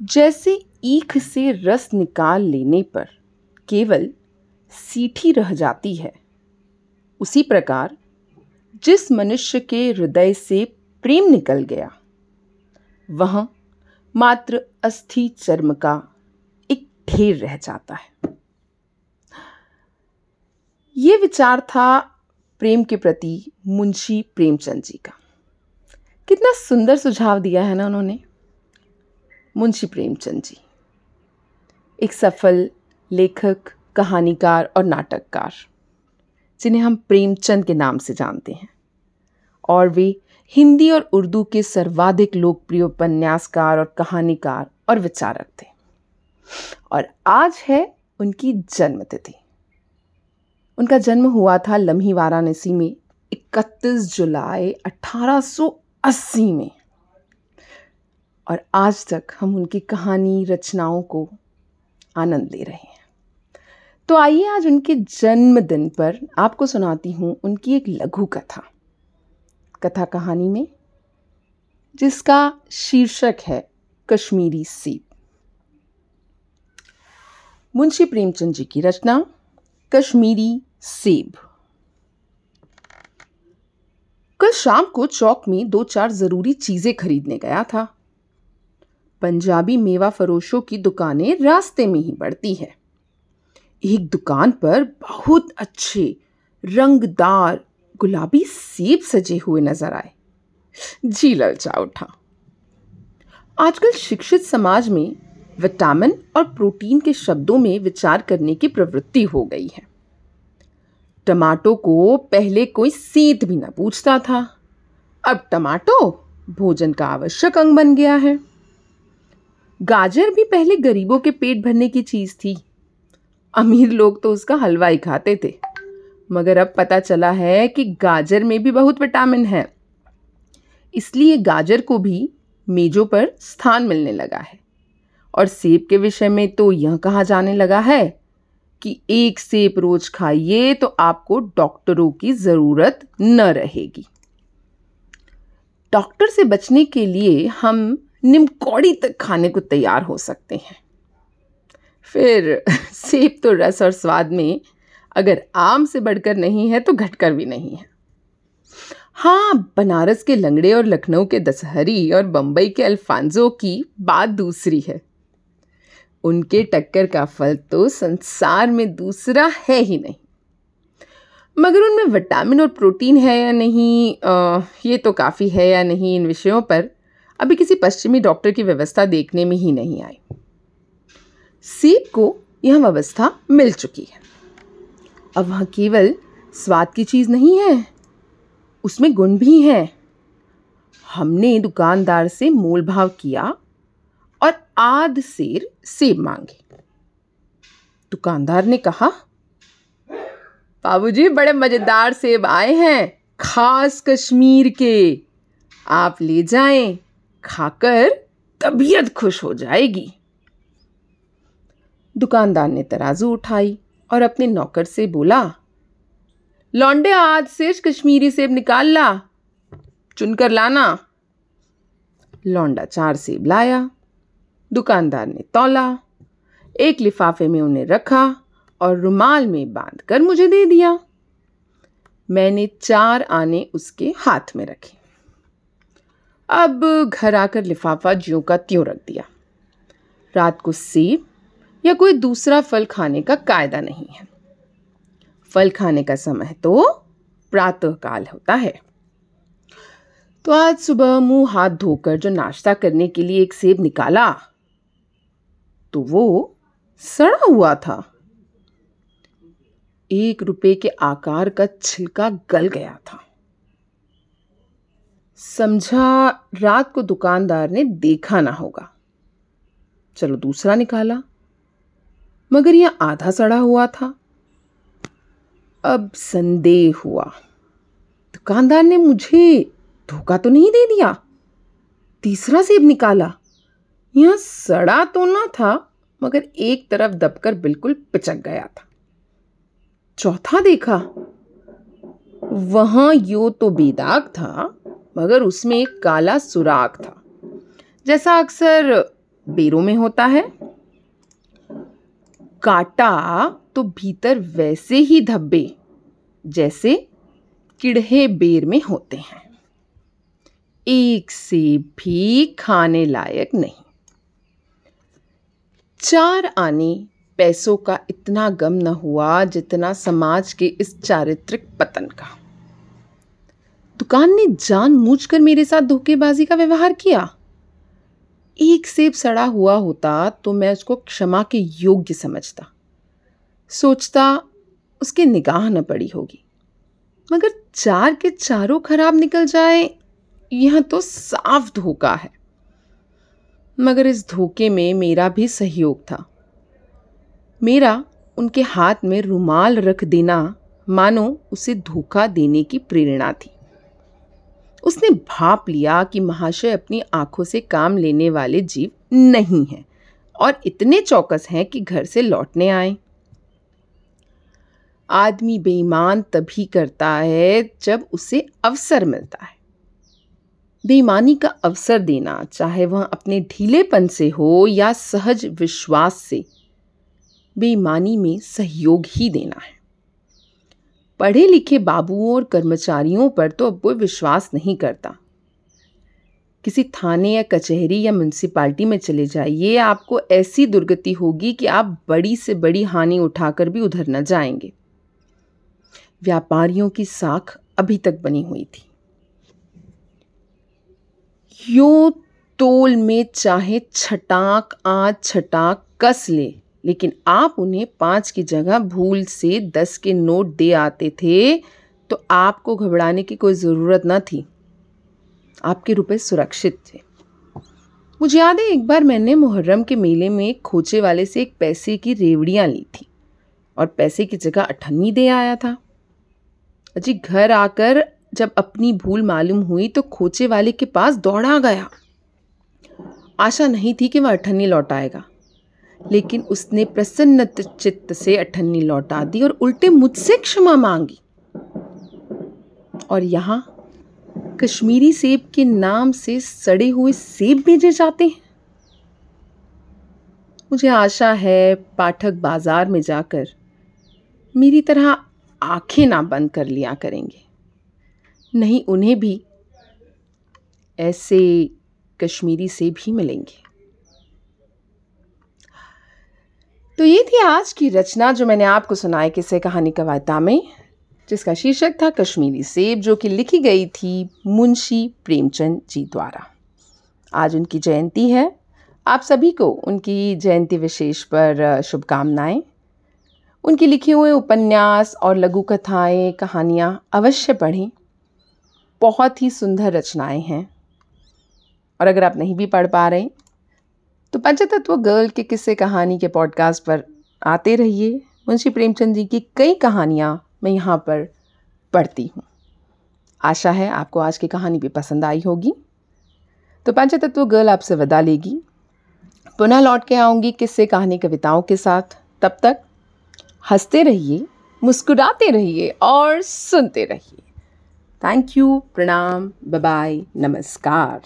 जैसे ईख से रस निकाल लेने पर केवल सीठी रह जाती है। उसी प्रकार जिस मनुष्य के हृदय से प्रेम निकल गया, वह मात्र अस्थि चर्म का एक ढेर रह जाता है। ये विचार था प्रेम के प्रति मुंशी प्रेमचंद जी का। कितना सुंदर सुझाव दिया है ना उन्होंने। मुंशी प्रेमचंद जी। एक सफल लेखक, कहानीकार और नाटककार, जिन्हें हम प्रेमचंद के नाम से जानते हैं। और वे हिंदी और उर्दू के सर्वाधिक लोकप्रिय उपन्यासकार और कहानीकार और विचारक थे। और आज है उनकी जन्मतिथि। उनका जन्म हुआ था लम्ही वाराणसी में 31 जुलाई 1880 में। और आज तक हम उनकी कहानी, रचनाओं को आनंद ले रहे हैं। तो आइए आज उनके जन्मदिन पर आपको सुनाती हूँ उनकी एक लघु कथा। कथा कहानी में, जिसका शीर्षक है कश्मीरी सीप। मुंशी प्रेमचंद जी की रचना, कश्मीरी सेब कल शाम को चौक में दो चार ज़रूरी चीज़ें खरीदने गया था। पंजाबी मेवा फरोशों की दुकानें रास्ते में ही बढ़ती है। एक दुकान पर बहुत अच्छे, रंगदार, गुलाबी सेब सजे हुए नज़र आए। जी ललचा उठा। आजकल शिक्षित समाज में विटामिन और प्रोटीन के शब्दों में विचार करने की प्रवृत्ति हो गई है। टमाटो को पहले कोई सीत भी न पूछता था। अब टमाटो भोजन का आवश्यक अंग बन गया है। गाजर भी पहले गरीबों के पेट भरने की चीज़ थी। अमीर लोग तो उसका हलवा ही खाते थे। मगर अब पता चला है कि गाजर में भी बहुत विटामिन है। इसलिए गाजर को भी मेजों पर स्थान मिलने लगा है। और सेब के विषय में तो यह कहा जाने लगा है कि एक सेब रोज खाइए तो आपको डॉक्टरों की ज़रूरत न रहेगी। डॉक्टर से बचने के लिए हम निमकौड़ी तक खाने को तैयार हो सकते हैं। फिर सेब तो रस और स्वाद में अगर आम से बढ़कर नहीं है तो घटकर भी नहीं है। हाँ बनारस के लंगड़े और लखनऊ के दशहरी और बम्बई के अल्फांजो की बात दूसरी है। उनके टक्कर का फल तो संसार में दूसरा है ही नहीं। मगर उनमें विटामिन और प्रोटीन है या नहीं आ, ये तो काफ़ी है या नहीं इन विषयों पर अभी किसी पश्चिमी डॉक्टर की व्यवस्था देखने में ही नहीं आई। सेब को यह व्यवस्था मिल चुकी है। अब वह केवल स्वाद की चीज़ नहीं है, उसमें गुण भी है। हमने दुकानदार से मोल भाव किया और आध सेर सेब मांगे। दुकानदार ने कहा, बाबूजी, बड़े मज़ेदार सेब आए हैं, खास कश्मीर के। आप ले जाएँ। खाकर तबीयत खुश हो जाएगी। दुकानदार ने तराजू उठाई और अपने नौकर से बोला, लौंडे, आज से कश्मीरी सेब निकाल ला, चुनकर लाना। लौंडा चार सेब लाया, दुकानदार ने तोला, एक लिफाफे में उन्हें रखा और रुमाल में बांधकर मुझे दे दिया। मैंने चार आने उसके हाथ में रखे। अब घर आकर लिफाफा ज्यों का त्यों रख दिया। रात को सेब या कोई दूसरा फल खाने का कायदा नहीं है। फल खाने का समय तो प्रातः काल होता है। तो आज सुबह मुँह हाथ धोकर जो नाश्ता करने के लिए एक सेब निकाला तो वो सड़ा हुआ था। एक रुपए के आकार का छिलका गल गया था। समझा रात को दुकानदार ने देखा ना होगा। चलो दूसरा निकाला। मगर यह आधा सड़ा हुआ था। अब संदेह हुआ। दुकानदार ने मुझे धोखा तो नहीं दे दिया? तीसरा सेब निकाला। यह सड़ा तो ना था, मगर एक तरफ़ दबकर बिल्कुल पिचक गया था। चौथा देखा। वहाँ यो तो बेदाग था। मगर उसमें एक काला सुराग था, जैसा अक्सर बेरों में होता है। काटा तो भीतर वैसे ही धब्बे जैसे किड़हे बेर में होते हैं। एक से भी खाने लायक नहीं। चार आने पैसों का इतना गम न हुआ जितना समाज के इस चारित्रिक पतन का। दुकान ने जान मूझ कर मेरे साथ धोखेबाजी का व्यवहार किया। एक सेब सड़ा हुआ होता तो मैं उसको क्षमा के योग्य समझता। सोचता उसकी निगाह न पड़ी होगी। मगर चार के चारों खराब निकल जाए, यह तो साफ़ धोखा है। मगर इस धोखे में मेरा भी सहयोग था। मेरा उनके हाथ में रुमाल रख देना, मानो उसे धोखा देने की प्रेरणा थी। उसने भाप लिया कि महाशय अपनी आँखों से काम लेने वाले जीव नहीं हैं और इतने चौकस हैं कि घर से लौटने आए। आदमी बेईमान तभी करता है जब उसे अवसर मिलता है। बेईमानी का अवसर देना, चाहे वह अपने ढीलेपन से हो या सहज विश्वास से, बेईमानी में सहयोग ही देना है। पढ़े लिखे बाबुओं और कर्मचारियों पर तो अब कोई विश्वास नहीं करता। किसी थाने या कचहरी या म्यूनसिपाल्टी में चले जाइए, आपको ऐसी दुर्गति होगी कि आप बड़ी से बड़ी हानि उठाकर भी उधर न जाएँगे। व्यापारियों की साख अभी तक बनी हुई थी। यो तोल में चाहे छटाक आज छटाक कस ले। लेकिन आप उन्हें पाँच की जगह भूल से दस के नोट दे आते थे तो आपको घबराने की कोई ज़रूरत ना थी। आपके रुपए सुरक्षित थे। मुझे याद है, एक बार मैंने मुहर्रम के मेले में एक खोचे वाले से एक पैसे की रेवड़ियाँ ली थी और पैसे की जगह अठन्नी दे आया था। अजी, घर आकर जब अपनी भूल मालूम हुई तो खोचे वाले के पास दौड़ा गया। आशा नहीं थी कि वह अठन्नी लौटाएगा लेकिन उसने प्रसन्न चित्त से अठन्नी लौटा दी और उल्टे मुझसे क्षमा मांगी। और यहाँ कश्मीरी सेब के नाम से सड़े हुए सेब भेजे जाते हैं। मुझे आशा है पाठक बाज़ार में जाकर मेरी तरह आँखें ना बंद कर लिया करेंगे। नहीं, उन्हें भी ऐसे कश्मीरी सेब ही मिलेंगे। तो ये थी आज की रचना जो मैंने आपको सुनाई किस्से कहानी कवायता में, जिसका शीर्षक था कश्मीरी सेब, जो कि लिखी गई थी मुंशी प्रेमचंद जी द्वारा। आज उनकी जयंती है। आप सभी को उनकी जयंती विशेष पर शुभकामनाएँ। उनकी लिखे हुए उपन्यास और लघु कथाएँ, कहानियाँ अवश्य पढ़ें। बहुत ही सुंदर रचनाएँ हैं। और अगर आप नहीं भी पढ़ पा रहे तो पंचतत्व गर्ल के किस्से कहानी के पॉडकास्ट पर आते रहिए। मुंशी प्रेमचंद जी की कई कहानियाँ मैं यहाँ पर पढ़ती हूँ। आशा है आपको आज की कहानी भी पसंद आई होगी। तो पंचतत्व गर्ल आपसे विदा लेगी। पुनः लौट के आऊँगी किस्से कहानी कविताओं के साथ। तब तक हँसते रहिए, मुस्कुराते रहिए और सुनते रहिए। थैंक यू प्रणाम बाय नमस्कार।